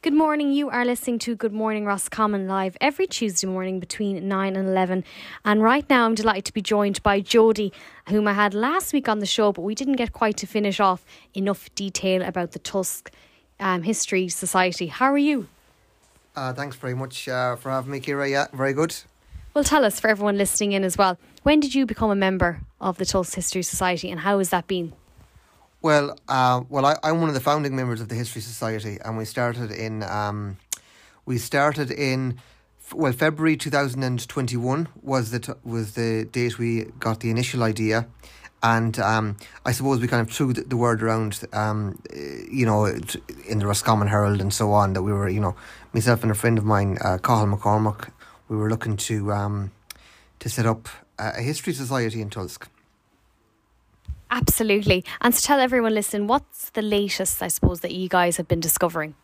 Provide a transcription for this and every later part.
Good morning. You are listening to Good Morning Roscommon live every Tuesday morning between 9 and 11. And right now, I'm delighted to be joined by Jody, whom I had last week on the show, but we didn't get quite to finish off enough detail about the Tulsk um, History Society. How are you? Uh, thanks very much uh, for having me, Ciara. Yeah, very good. Well, tell us for everyone listening in as well. When did you become a member of the Tulsk History Society and how has that been? Well, uh, well, I, I'm one of the founding members of the History Society, and we started in um, we started in well February 2021 was the t- was the date we got the initial idea, and um, I suppose we kind of threw the, word around, um, you know, in the Roscommon Herald and so on that we were, you know, myself and a friend of mine, uh, Cathal McCormack, we were looking to um, to set up a history society in Tulsk. Absolutely. And to tell everyone listen, what's the latest, I suppose, that you guys have been discovering?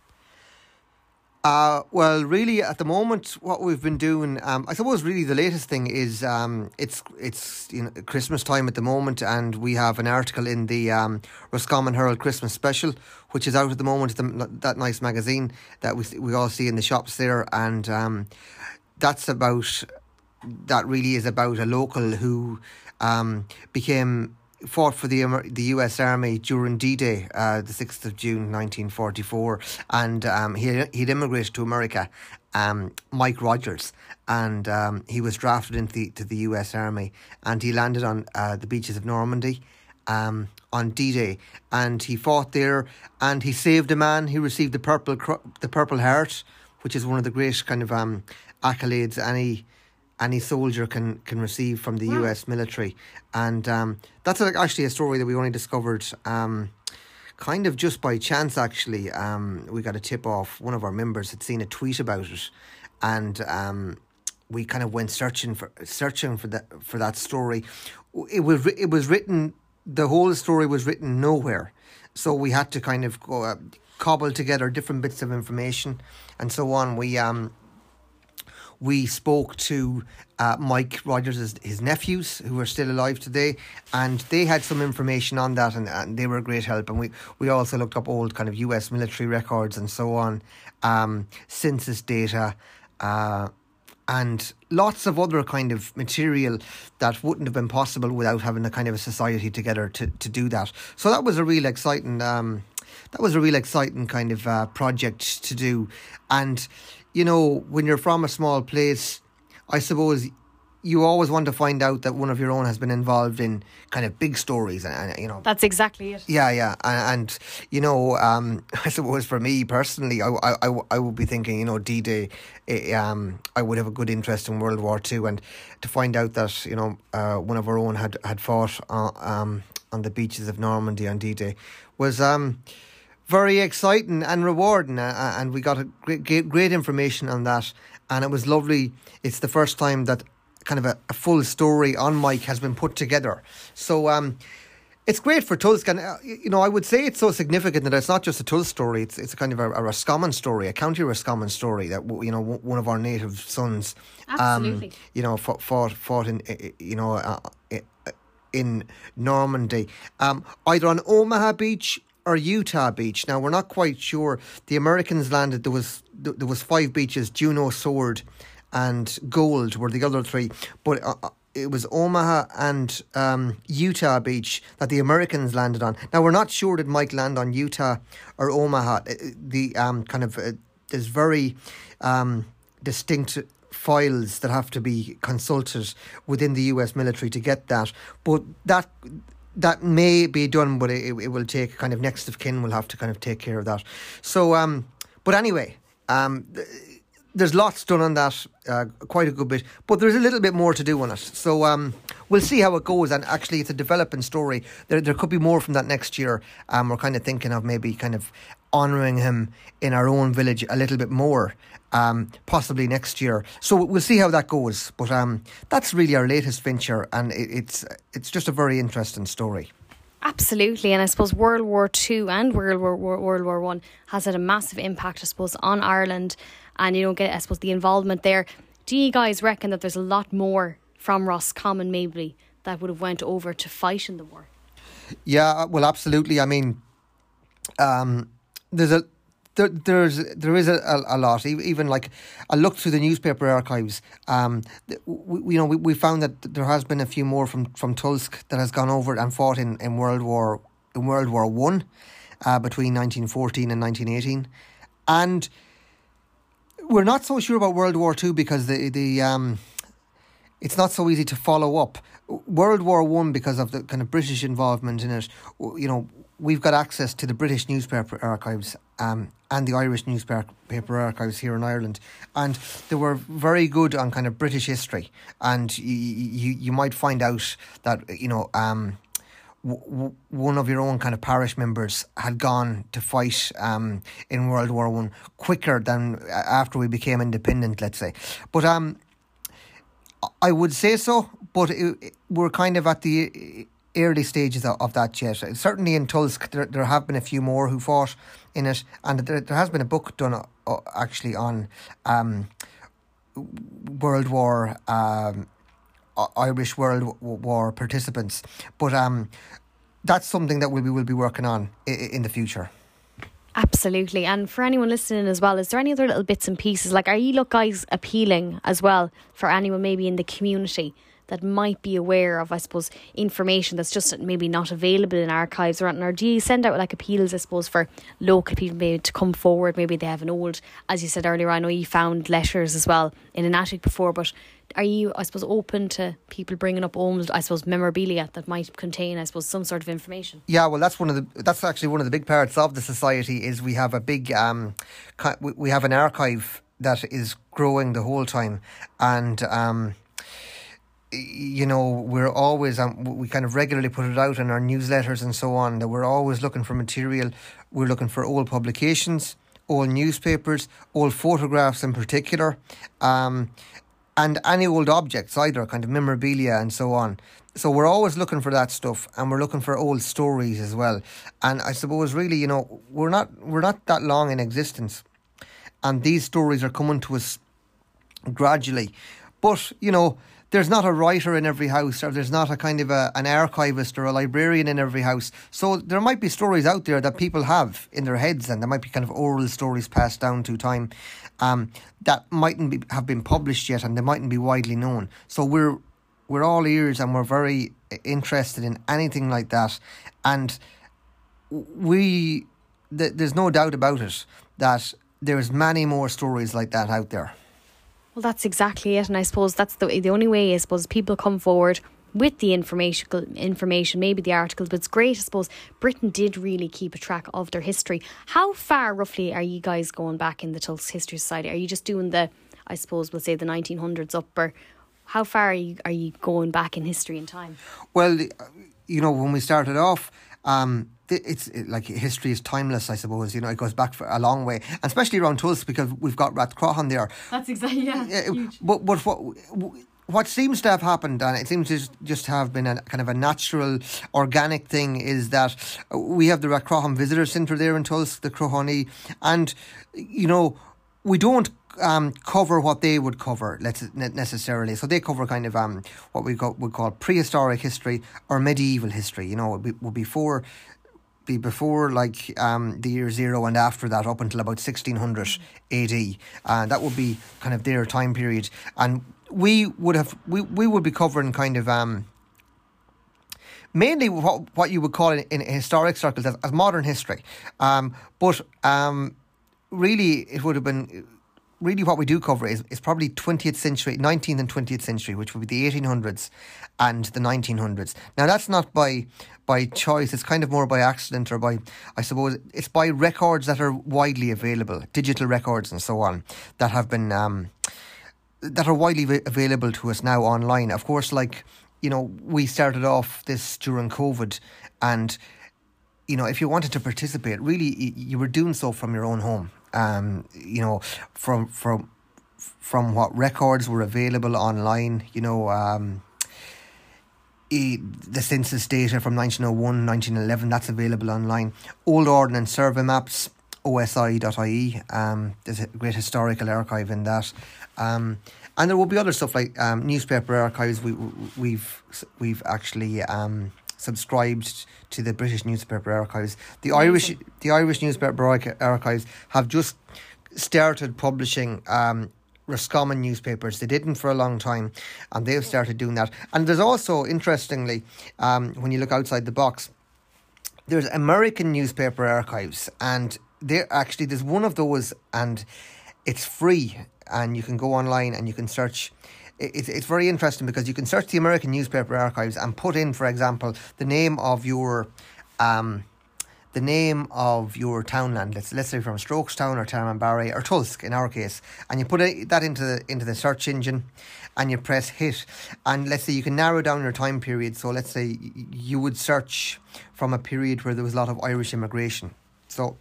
Uh, well, really, at the moment, what we've been doing, um, I suppose, really the latest thing is um, it's it's you know Christmas time at the moment, and we have an article in the um, Roscommon Herald Christmas Special, which is out at the moment. The, that nice magazine that we we all see in the shops there, and um, that's about that really is about a local who um, became fought for the the U.S. Army during D-Day, uh, the sixth of June, nineteen forty-four, and um, he he'd immigrated to America. Um, Mike Rogers, and um, he was drafted into the to the U.S. Army, and he landed on uh, the beaches of Normandy. Um, on D-Day, and he fought there, and he saved a man. He received the purple the Purple Heart, which is one of the great kind of um, accolades any any soldier can can receive from the wow. U.S. military, and um, that's actually a story that we only discovered. Um, kind of just by chance, actually, um, we got a tip off. One of our members had seen a tweet about it, and um, we kind of went searching for searching for that for that story. It was it was written. The whole story was written nowhere, so we had to kind of go, uh, cobble together different bits of information and so on. We um we spoke to uh, Mike Rogers' his nephews who are still alive today, and they had some information on that, and, and they were a great help. And we, we also looked up old kind of U.S. military records and so on, um, census data. Uh, and lots of other kind of material that wouldn't have been possible without having a kind of a society together to, to do that. So that was a real exciting um, that was a real exciting kind of uh, project to do. And you know, when you're from a small place, I suppose you always want to find out that one of your own has been involved in kind of big stories and, and you know. That's exactly it. Yeah yeah and, and you know um, i suppose for me personally I, I, I would be thinking you know d-day eh, um, i would have a good interest in world war Two, and to find out that you know uh, one of our own had had fought uh, um, on the beaches of normandy on d-day was um, very exciting and rewarding, uh, uh, and we got a great, great information on that. And it was lovely. It's the first time that kind of a, a full story on Mike has been put together. So um, it's great for Tulsk, and uh, you know I would say it's so significant that it's not just a Tulsk story; it's it's a kind of a, a Roscommon story, a County Roscommon story that you know one of our native sons, um, you know, fought fought, fought in you know uh, in Normandy, um, either on Omaha Beach or Utah Beach. Now we're not quite sure. The Americans landed. There was there was five beaches: Juno, Sword, and Gold were the other three. But uh, uh, it was Omaha and um, Utah Beach that the Americans landed on. Now we're not sure did Mike land on Utah or Omaha. Uh, the um, kind of uh, there's very um, distinct files that have to be consulted within the US military to get that. But that that may be done, but it, it will take kind of next of kin will have to kind of take care of that. So, um, but anyway, um, there's lots done on that, uh, quite a good bit, but there's a little bit more to do on it. So um, we'll see how it goes. And actually, it's a developing story. There, there could be more from that next year. Um, we're kind of thinking of maybe kind of honouring him in our own village a little bit more, um, possibly next year. So we'll see how that goes. But um, that's really our latest venture, and it, it's it's just a very interesting story. Absolutely, and I suppose World War Two and World War World War One has had a massive impact, I suppose, on Ireland, and you don't get, I suppose, the involvement there. Do you guys reckon that there's a lot more from Roscommon maybe that would have went over to fight in the war? Yeah, well, absolutely. I mean, um, there's a there, there's there is a, a, a, lot. Even like I looked through the newspaper archives. Um, we, you know, we, we found that there has been a few more from from Tulsk that has gone over and fought in, in World War in World War One, uh, between nineteen fourteen and nineteen eighteen, and we're not so sure about World War Two because the the um, it's not so easy to follow up. World War One because of the kind of British involvement in it. You know, we've got access to the British newspaper archives um, and the Irish newspaper archives here in Ireland, and they were very good on kind of British history. And you you, you might find out that you know. Um, w- one of your own kind of parish members had gone to fight um, in World War One quicker than after we became independent, let's say. But um, I would say so, but it, we're kind of at the early stages of, of that yet. Certainly in Tulsk, there, there have been a few more who fought in it, and there, there has been a book done uh, actually on um, World War. Um, Irish World War participants, but um, that's something that we will be working on in the future. Absolutely. And for anyone listening as well, is there any other little bits and pieces? Like, are you look guys appealing as well for anyone maybe in the community that might be aware of, I suppose, information that's just maybe not available in archives or Or do you send out like appeals, I suppose, for local people maybe to come forward? Maybe they have an old, as you said earlier, I know you found letters as well in an attic before, but are you, I suppose, open to people bringing up old, I suppose, memorabilia that might contain, I suppose, some sort of information? Yeah, well, that's one of the that's actually one of the big parts of the society is we have a big um, we have an archive that is growing the whole time, and um, you know, we're always, um, we kind of regularly put it out in our newsletters and so on, that we're always looking for material. We're looking for old publications, old newspapers, old photographs in particular, um, and any old objects either, kind of memorabilia and so on. So we're always looking for that stuff, and we're looking for old stories as well. And I suppose, really, you know, we're not we're not that long in existence, and these stories are coming to us gradually. But you know, there's not a writer in every house, or there's not a kind of a, an archivist or a librarian in every house. So there might be stories out there that people have in their heads, and there might be kind of oral stories passed down through time um, that mightn't be, have been published yet, and they mightn't be widely known. So we're we're all ears, and we're very interested in anything like that, and we th- there's no doubt about it that there's many more stories like that out there. Well, that's exactly it, and I suppose that's the the only way. I suppose people come forward with the information, information, maybe the articles, but it's great. I suppose Britain did really keep a track of their history. How far, roughly, are you guys going back in the Tulsk History Society? Are you just doing the, I suppose, we'll say the 1900s up, or how far are you are you going back in history and time? Well, you know, when we started off, um, it's it, like history is timeless, I suppose. You know, it goes back for a long way, and especially around Tulsk because we've got Rathcroghan there. That's exactly yeah. yeah but but what what seems to have happened, and it seems to just have been a kind of a natural, organic thing, is that we have the Rathcroghan Visitor Centre there in Tulsk, the Crohoney, and you know we don't um, cover what they would cover let's necessarily. So they cover kind of um, what we call, would call prehistoric history or medieval history. You know, would be before be before like um, the year zero and after that up until about 1600 AD. And that would be kind of their time period. And we would have we, we would be covering kind of um, mainly what what you would call in, in historic circles as, as modern history. Um, but um, really, it would have been really what we do cover is, is probably 20th century, 19th and 20th century, which would be the 1800s and the 1900s. Now, that's not by by choice, it's kind of more by accident or by, I suppose, it's by records that are widely available, digital records and so on, that have been, um, that are widely available to us now online. Of course, like, you know, we started off this during COVID and you know, if you wanted to participate, really, you were doing so from your own home um, you know, from from from what records were available online, you know, um, the census data from 1901, 1911, that's available online. Old Ordnance Survey maps, osi.ie, um, there's a great historical archive in that. Um, and there will be other stuff like um, newspaper archives. We, we've we've actually um, subscribed to the British Newspaper Archives. The Irish the Irish Newspaper Archives have just started publishing um, Roscommon newspapers. They didn't for a long time, and they've started doing that. And there's also, interestingly, um, when you look outside the box, there's American newspaper archives, and there actually there's one of those, and it's free, and you can go online and you can search. It's it's very interesting because you can search the American newspaper archives and put in, for example, the name of your um, the name of your townland, let's let's say from Strokestown or Tarmonbarry or Tulsk in our case, and you put that into the into the search engine, and you press hit, and let's say you can narrow down your time period. So let's say you would search from a period where there was a lot of Irish immigration. So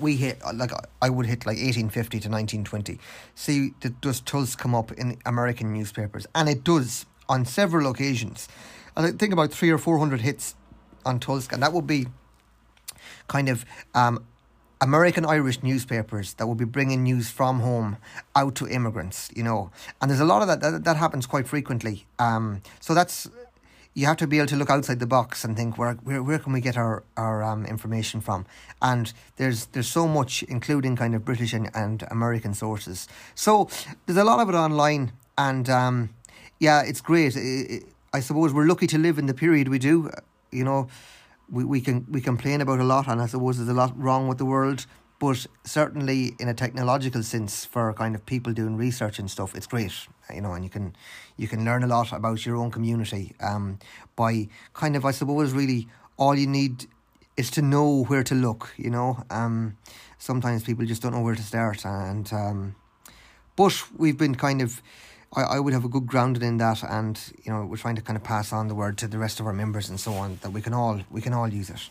we hit uh, like uh, I would hit like eighteen fifty to nineteen twenty. See, does Tulsk come up in American newspapers, and it does on several occasions. And I think about three or four hundred hits on Tulsk, and that would be kind of um, American Irish newspapers that will be bringing news from home out to immigrants, you know. And there's a lot of that that, that happens quite frequently. Um, so that's you have to be able to look outside the box and think where where, where can we get our our um, information from? And there's there's so much, including kind of British and, and American sources. So there's a lot of it online, and um, yeah, it's great. It, it, I suppose we're lucky to live in the period we do. You know, we, we can we complain about a lot, and I suppose there's a lot wrong with the world. But certainly, in a technological sense, for kind of people doing research and stuff, it's great, you know, and you can you can learn a lot about your own community um, by kind of, I suppose, really all you need is to know where to look. You know, um, sometimes people just don't know where to start, and um, but we've been kind of I, I would have a good grounding in that and you know we're trying to kind of pass on the word to the rest of our members and so on that we can all we can all use it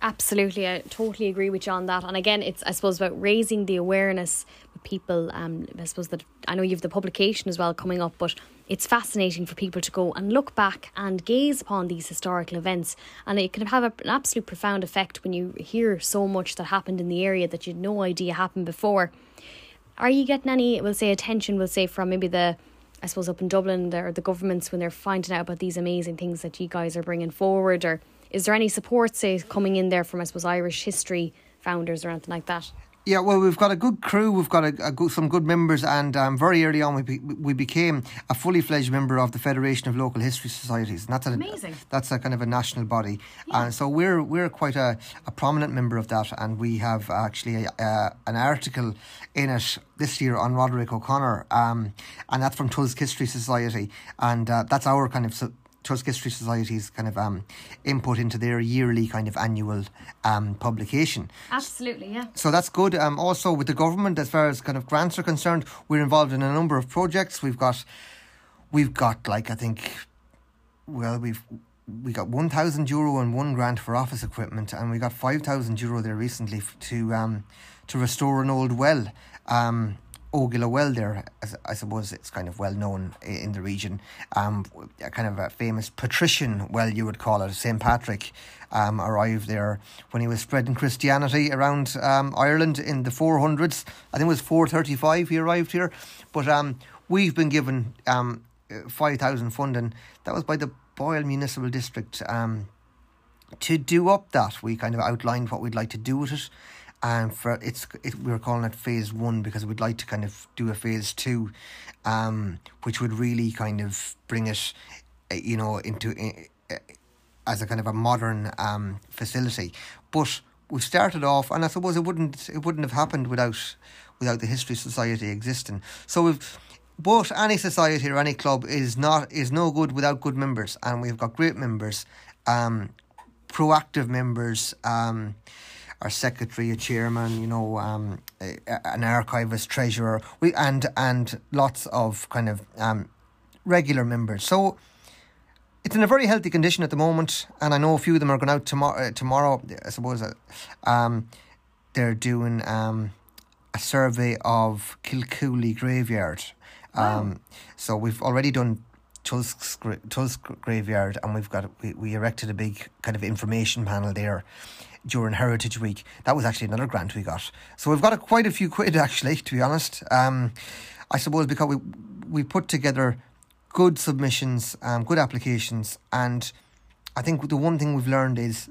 Absolutely, I totally agree with you on that. And again, it's I suppose about raising the awareness with people. Um, I suppose that I know you have the publication as well coming up, but it's fascinating for people to go and look back and gaze upon these historical events, and it can have a, an absolute profound effect when you hear so much that happened in the area that you had no idea happened before. Are you getting any, we'll say, attention, we'll say, from maybe the, I suppose, up in Dublin, or the governments when they're finding out about these amazing things that you guys are bringing forward? Or is there any support, say, coming in there from, I suppose, Irish history founders or anything like that? Yeah, well, we've got a good crew. We've got a, a good, some good members, and um, very early on, we be, we became a fully fledged member of the Federation of Local History Societies. And that's a, Amazing. That's a kind of a national body, yeah. and so we're we're quite a, a prominent member of that, and we have actually a, a, an article in it this year on Roderic O'Conor, um, and that's from Tulsk History Society, and uh, that's our kind of Tulsk History Society's kind of um, input into their yearly kind of annual um, publication. Absolutely, yeah. So that's good. Um, also with the government, as far as kind of grants are concerned, we're involved in a number of projects. We've got, we've got like I think, well, we've we got 1,000 euro and one grant for office equipment, and we got 5,000 euro there recently to um, to restore an old well. Um, Ogulla Well there, I suppose it's kind of well known in the region. Um, kind of a famous patrician well, you would call it. St. Patrick um, arrived there when he was spreading Christianity around um, Ireland in the 400s. I think it was 435 he arrived here. But um, we've been given um, 5,000 funding. That was by the Boyle Municipal District. Um, to do up that, we kind of outlined what we'd like to do with it and for it's it, we're calling it phase one because we'd like to kind of do a phase two, um, which would really kind of bring it, eh, you know, into uh, as a kind of a modern um facility. But we started off, and I suppose it wouldn't it wouldn't have happened without without the history society existing. So we've. But any society or any club is not is no good without good members, and we've got great members, um, proactive members, um, our secretary, a chairman, you know, um, an archivist, treasurer, we and and lots of kind of um, regular members. So it's in a very healthy condition at the moment, and I know a few of them are going out tomorrow. Uh, tomorrow, I suppose, uh, um, they're doing um, a survey of Kilcooley graveyard. Um, wow. So we've already done Tulsk, Tulsk graveyard, and we've got we, we erected a big kind of information panel there during Heritage Week. That was actually another grant we got. So we've got a, quite a few quid actually, to be honest. Um, I suppose because we we put together good submissions, um, good applications, and I think the one thing we've learned is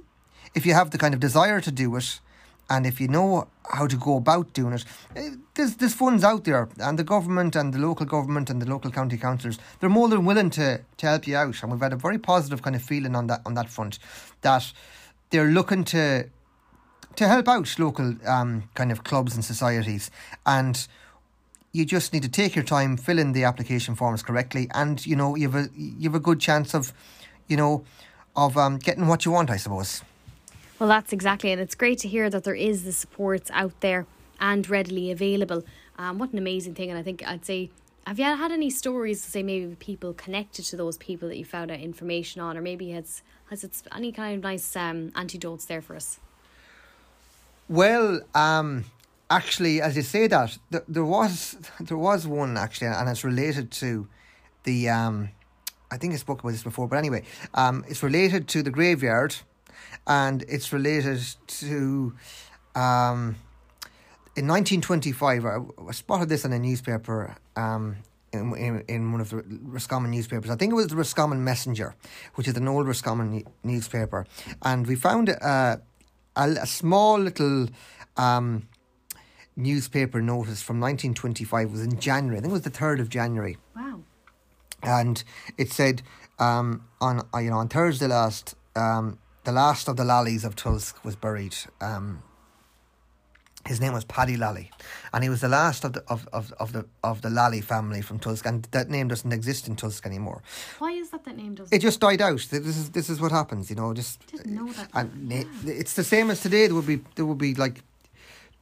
if you have the kind of desire to do it, and if you know how to go about doing it, eh, there's there's funds out there, and the government and the local government and the local county councillors they're more than willing to, to help you out, and we've had a very positive kind of feeling on that on that front, that they're looking to to help out local um, kind of clubs and societies, and you just need to take your time, fill in the application forms correctly, and you know you've a you've a good chance of, you know, of um, getting what you want, I suppose. Well, that's exactly and It's great to hear that there is the supports out there and readily available. Um, what an amazing thing. And I think I'd say, have you had any stories to say maybe people connected to those people that you found out information on, or maybe has has it any kind of nice um, antidotes there for us? Well, um, actually, as you say that, th- there was there was one actually, and it's related to the. Um, I think I spoke about this before, but anyway, um, it's related to the graveyard and it's related to. Um, in 1925, I, I spotted this in a newspaper, um, in, in, in one of the Roscommon newspapers. I think it was the Roscommon Messenger, which is an old Roscommon newspaper. And we found a, a, a small little um, newspaper notice from 1925. It was in January. I think it was the 3rd of January. Wow. And it said um, on uh, you know on Thursday last, um, the last of the Lallies of Tulsk was buried. Um, his name was Paddy Lally, and he was the last of the of, of, of the of the Lally family from Tulsk, and that name doesn't exist in Tulsk anymore. Why is that that name doesn't? It just died out. This is this is what happens, you know. Just Didn't know that. and na- it's the same as today. There would be there would be like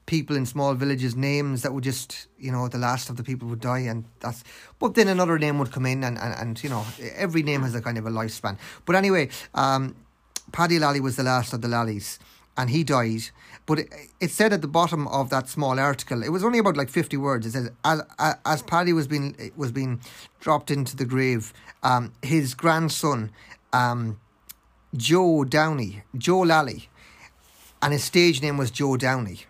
people in small villages names that would just you know the last of the people would die and that's but then another name would come in and and, and you know every name has a kind of a lifespan but anyway um Paddy Lally was the last of the lallys and he died. But it, it said at the bottom of that small article, it was only about like fifty words. It says as as Paddy was being was being dropped into the grave, um, his grandson, um, Joe Downey, Joe Lally, and his stage name was Joe Downey.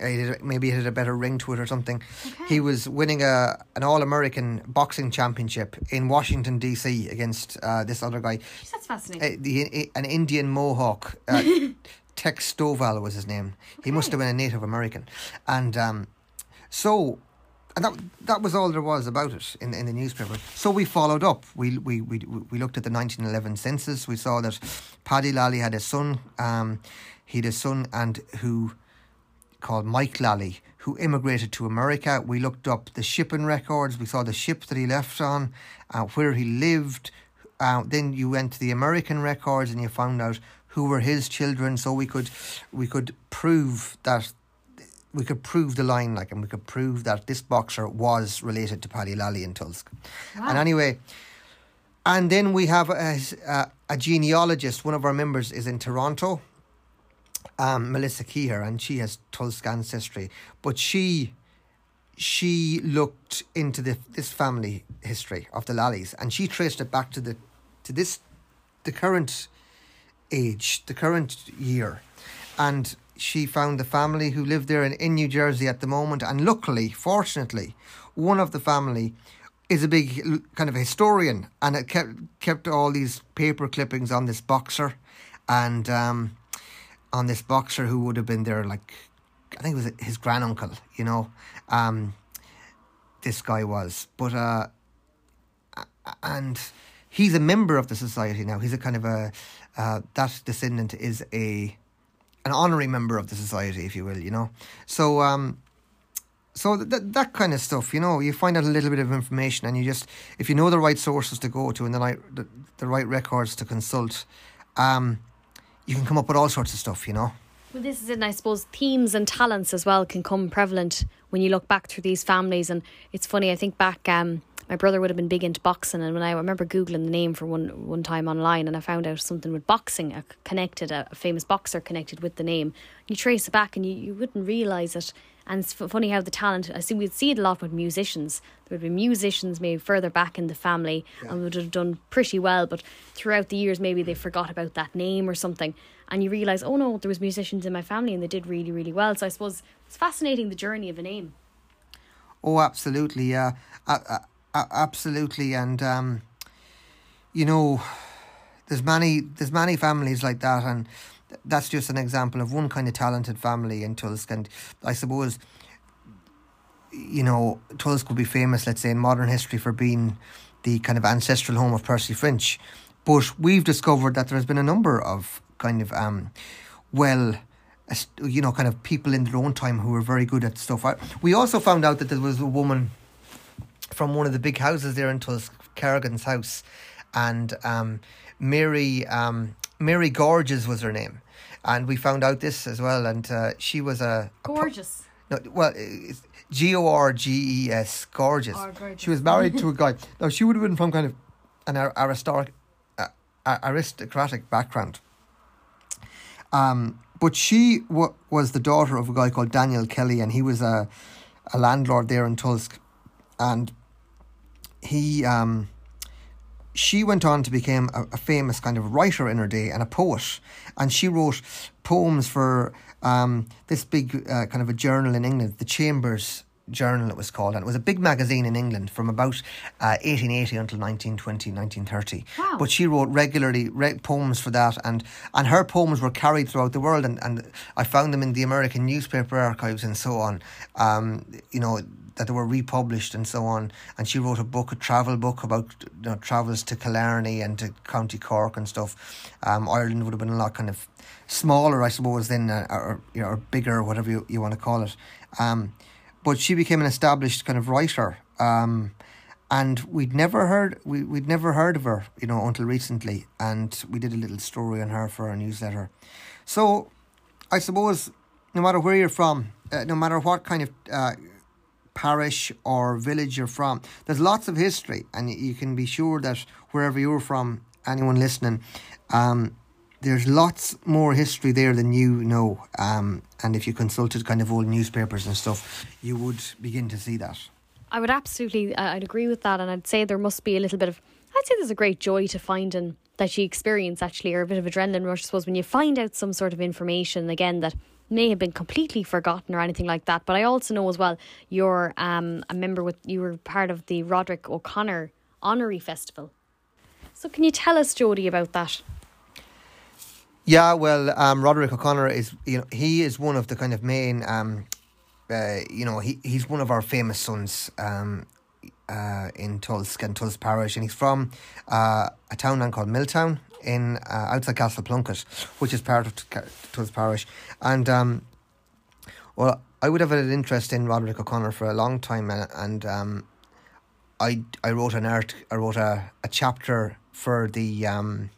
Maybe it had a better ring to it or something. Okay. He was winning a an All American boxing championship in Washington D.C. against uh, this other guy that's fascinating. uh, the an Indian Mohawk. Uh, Tex Stovall was his name. He must have been a Native American, and um, so. And that that was all there was about it in in the newspaper. So we followed up. We we we we looked at the 1911 census. We saw that Paddy Lally had a son. Um, he had a son and who called Mike Lally, who immigrated to America. We looked up the shipping records. We saw the ship that he left on, uh, where he lived. Uh, then you went to the American records and you found out who were his children. So we could we could prove that we could prove the line, like, and we could prove that this boxer was related to Paddy Lally in Tulsk. Wow. And anyway, and then we have a, a, a genealogist. One of our members is in Toronto, um, Melissa Keher, and she has Tulsk ancestry. But she she looked into the this family history of the Lallys, and she traced it back to the to this the current age, the current year, and she found the family who lived there in, in New Jersey at the moment. And luckily, fortunately, one of the family is a big kind of historian, and it kept kept all these paper clippings on this boxer, and um, on this boxer who would have been there like I think it was his granduncle, you know. Um, this guy was, but uh, and he's a member of the society now. He's a kind of a uh, that descendant is a an honorary member of the society, if you will, you know. So um, so th- that that kind of stuff, you know, you find out a little bit of information, and you just if you know the right sources to go to and the right the, the right records to consult, um, you can come up with all sorts of stuff, you know. Well, this is it, and I suppose themes and talents as well can come prevalent when you look back through these families. And it's funny, I think back, um, my brother would have been big into boxing, and when I remember googling the name for one one time online, and I found out something with boxing, a connected, a, a famous boxer connected with the name. You trace it back, and you, you wouldn't realize it. And it's f- funny how the talent. I see we'd see it a lot with musicians. There would be musicians maybe further back in the family and would have done pretty well, but throughout the years maybe they forgot about that name or something, and you realize, oh no, there was musicians in my family and they did really really well. So I suppose it's fascinating the journey of a name. Oh, absolutely, yeah, uh, uh, absolutely, and um, you know, there's many there's many families like that, and that's just an example of one kind of talented family in Tulsk. And I suppose, you know, Tulsk would be famous, let's say, in modern history for being the kind of ancestral home of Percy French. But we've discovered that there has been a number of kind of um, well you know, kind of people in their own time who were very good at stuff. We also found out that there was a woman from one of the big houses there in Tulsk, Kerrigan's house, and um, Mary um, Mary Gorges was her name, and we found out this as well. And uh, she was a, a gorgeous. no, well, G O R G E S, gorgeous. Oh, gorgeous. She was married to a guy. Now she would have been from kind of an aristocratic, uh, aristocratic background. Um, but she w- was the daughter of a guy called Daniel Kelly, and he was a a landlord there in Tulsk, and he um, she went on to become a, a, famous kind of writer in her day and a poet, and she wrote poems for um, this big uh, kind of a journal in England, the Chambers Journal it was called, and it was a big magazine in England from about uh, 1880 until 1920, 1930. Wow. But she wrote regularly re- poems for that, and, and her poems were carried throughout the world, and, and I found them in the American newspaper archives and so on. Um, you know, that they were republished and so on. And she wrote a book, a travel book about you know, travels to Killarney and to County Cork and stuff. Um, Ireland would have been a lot kind of smaller, I suppose, then uh, or, you know, or bigger, whatever you, you want to call it. Um, but she became an established kind of writer. Um, and we'd never heard we, we'd never heard of her, you know, until recently. And we did a little story on her for our newsletter. So I suppose no matter where you're from, uh, no matter what kind of uh, parish or village you're from. There's lots of history, and you can be sure that wherever you're from, anyone listening, um, there's lots more history there than you know. Um, and if you consulted kind of old newspapers and stuff, you would begin to see that. I would absolutely, I'd agree with that, and I'd say there must be a little bit of, I'd say there's a great joy to finding that you experience actually, or a bit of adrenaline rush, I suppose, when you find out some sort of information again that may have been completely forgotten or anything like that. But I also know as well you're um, a member with you were part of the Roderic O'Conor Honorary Festival. So can you tell us, Jody, about that? Yeah, well, um, Roderic O'Conor is you know he is one of the kind of main um, uh, you know he he's one of our famous sons um, uh, in Tulsk and Tulsk Parish, and he's from uh, a town called Milltown in uh, outside Castle Plunket, which is part of Tulsk Parish. And um, well, I would have had an interest in Roderic O'Conor for a long time, and, and um, I I wrote an art I wrote a, a chapter for the um,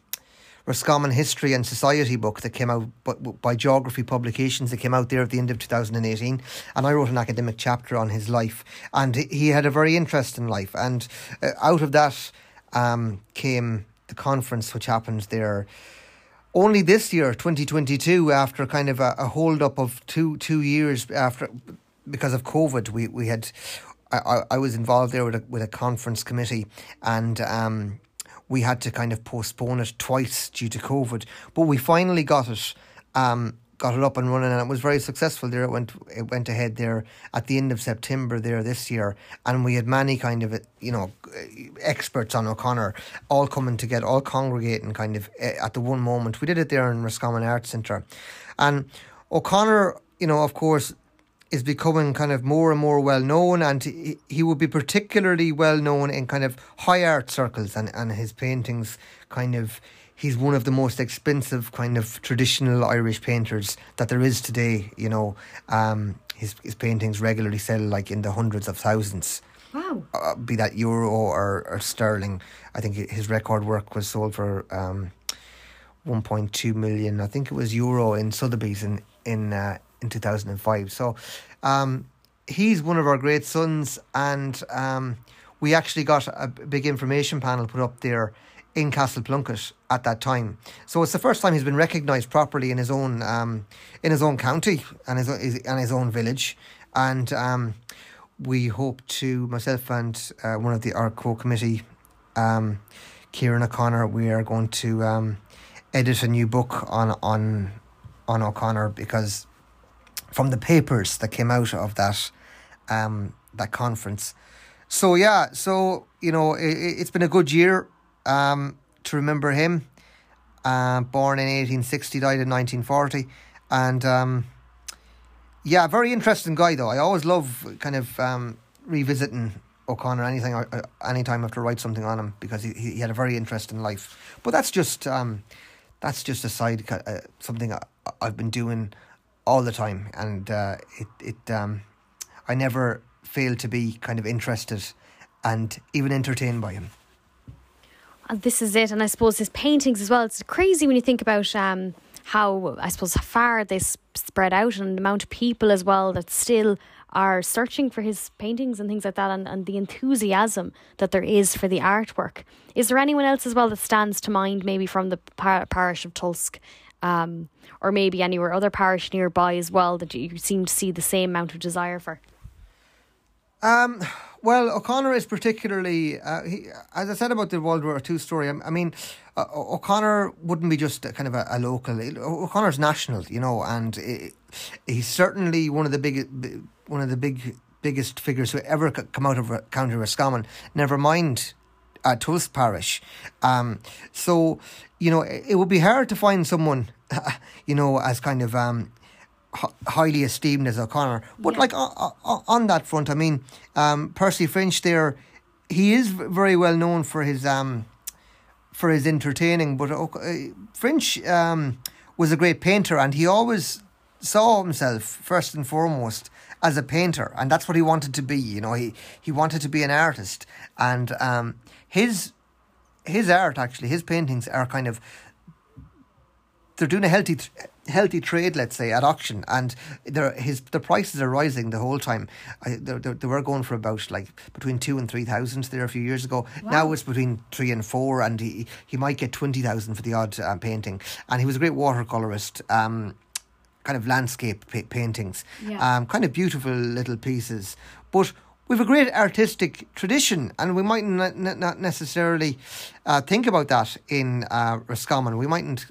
Roscommon History and Society book that came out by, by Geography Publications that came out there at the end of 2018 and I wrote an academic chapter on his life and he had a very interesting life and uh, out of that um, came the conference which happened there. Only this year, 2022, after kind of a, a hold up of two two years after because of COVID, we we had I, I was involved there with a with a conference committee and um we had to kind of postpone it twice due to COVID, but we finally got it um got it up and running and it was very successful there. It went it went ahead there at the end of September there this year and we had many kind of you know experts on O'Conor all coming together all congregating kind of eh, at the one moment. We did it there in Roscommon Arts Centre. And O'Conor you know of course is becoming kind of more and more well known and he, he would be particularly well known in kind of high art circles and, and his paintings kind of he's one of the most expensive kind of traditional Irish painters that there is today. You know, um, his his paintings regularly sell like in the hundreds of thousands. Wow. Uh, be that euro or, or sterling. I think his record work was sold for um, 1.2 million. I think it was euro in Sotheby's in in uh, in 2005. So um, he's one of our great sons, and um, we actually got a big information panel put up there in Castle Plunket at that time. So it's the first time he's been recognised properly in his own um, in his own county and his and his own village. And um, we hope to myself and uh, one of the our co committee, um, Kieran O'Connor, we are going to um, edit a new book on on on O'Conor because from the papers that came out of that um, that conference. So yeah, so you know it, it's been a good year um, to remember him. uh, born in 1860, died in 1940. And um, yeah, very interesting guy, though. I always love kind of um, revisiting O'Conor anything, uh, anytime I have to write something on him because he, he had a very interesting life. But that's just um, that's just a side uh, something I, I've been doing all the time, and uh, it it um, I never fail to be kind of interested and even entertained by him. This is it, and I suppose his paintings as well. It's crazy when you think about um, how I suppose far they spread out and the amount of people as well that still are searching for his paintings and things like that, and, and the enthusiasm that there is for the artwork. Is there anyone else as well that stands to mind, maybe from the par- parish of Tulsk? Um, or maybe anywhere other parish nearby as well that you seem to see the same amount of desire for? Um, well, O'Conor is particularly, uh, he, as I said about the World War II story, I, I mean, uh, O'Conor wouldn't be just kind of a, a, local. O'Conor's national, you know, and it, he's certainly one of the big, one of the big, biggest figures who ever come out of County Roscommon. Never mind uh, Tulsk Parish. Um, so, you know, it, it would be hard to find someone, you know, as kind of um, highly esteemed as O'Conor. But yeah. like on, on, that front, I mean, um, Percy French there, he is very well known for his um, for his entertaining. But uh, French um, was a great painter, and he always saw himself first and foremost as a painter, and that's what he wanted to be. You know, he he wanted to be an artist, and um, his his art actually, his paintings are kind of they're doing a healthy healthy trade, let's say, at auction, and there his the prices are rising the whole time. I, they, they were going for about like between two and three thousand there a few years ago. Wow. Now it's between three and four, and he he might get twenty thousand for the odd uh, painting. And he was a great watercolorist. Um, kind of landscape pa- paintings, yeah. um, kind of beautiful little pieces, but we've a great artistic tradition, and we might not, not necessarily uh, think about that in uh, Roscommon. We mightn't.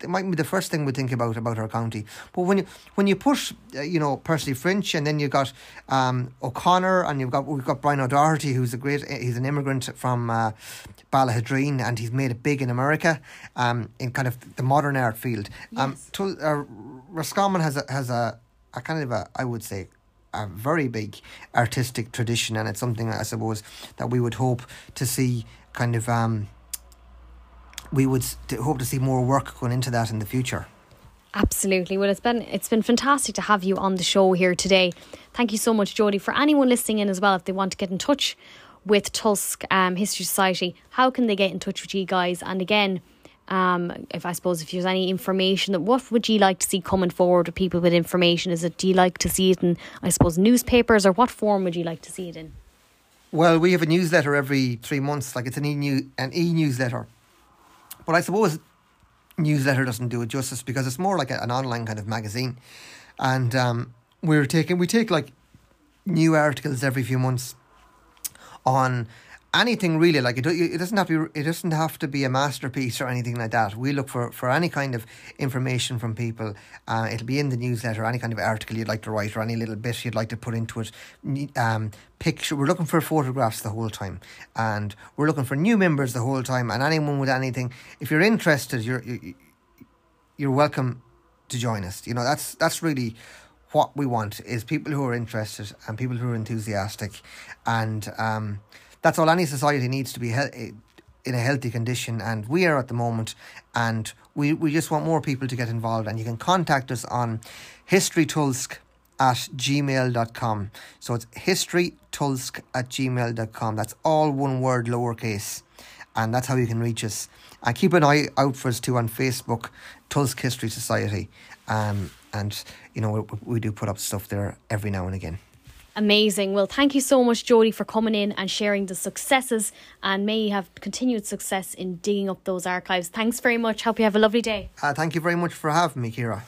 It might be the first thing we think about about our county. But when you when you push, uh, you know, Percy French, and then you've got um, O'Conor, and you've got we've got Brian O'Doherty, who's a great. He's an immigrant from. Uh, and he's made it big in America, um, in kind of the modern art field. Um, yes. to, uh, Roscommon has a has a, a kind of a I would say a very big artistic tradition, and it's something I suppose that we would hope to see kind of. Um, we would hope to see more work going into that in the future. Absolutely. Well, it's been it's been fantastic to have you on the show here today. Thank you so much, Jody. For anyone listening in as well, if they want to get in touch with Tulsk um, History Society, how can they get in touch with you guys? And again, um, if I suppose if there's any information that what would you like to see coming forward with people with information? Is it do you like to see it in I suppose newspapers or what form would you like to see it in? Well, we have a newsletter every three months, like it's an e new an e newsletter. But I suppose newsletter doesn't do it justice because it's more like a, an online kind of magazine, and um, we're taking we take like new articles every few months on anything really like it, it doesn't have to be, it doesn't have to be a masterpiece or anything like that. We look for for any kind of information from people. Uh, it'll be in the newsletter any kind of article you'd like to write or any little bit you'd like to put into it. Um, picture we're looking for photographs the whole time. And we're looking for new members the whole time. And anyone with anything if you're interested you're you're welcome to join us. You know that's that's really what we want is people who are interested and people who are enthusiastic. And um, that's all any society needs to be he- in a healthy condition and we are at the moment and we, we just want more people to get involved and you can contact us on historytulsk at gmail.com so it's historytulsk at gmail.com that's all one word lowercase and that's how you can reach us. And keep an eye out for us too on facebook tulsk history society. Um, and you know we, we do put up stuff there every now and again Amazing. Well, thank you so much, Jody, for coming in and sharing the successes. And may you have continued success in digging up those archives. Thanks very much. Hope you have a lovely day. Uh, thank you very much for having me, Ciara.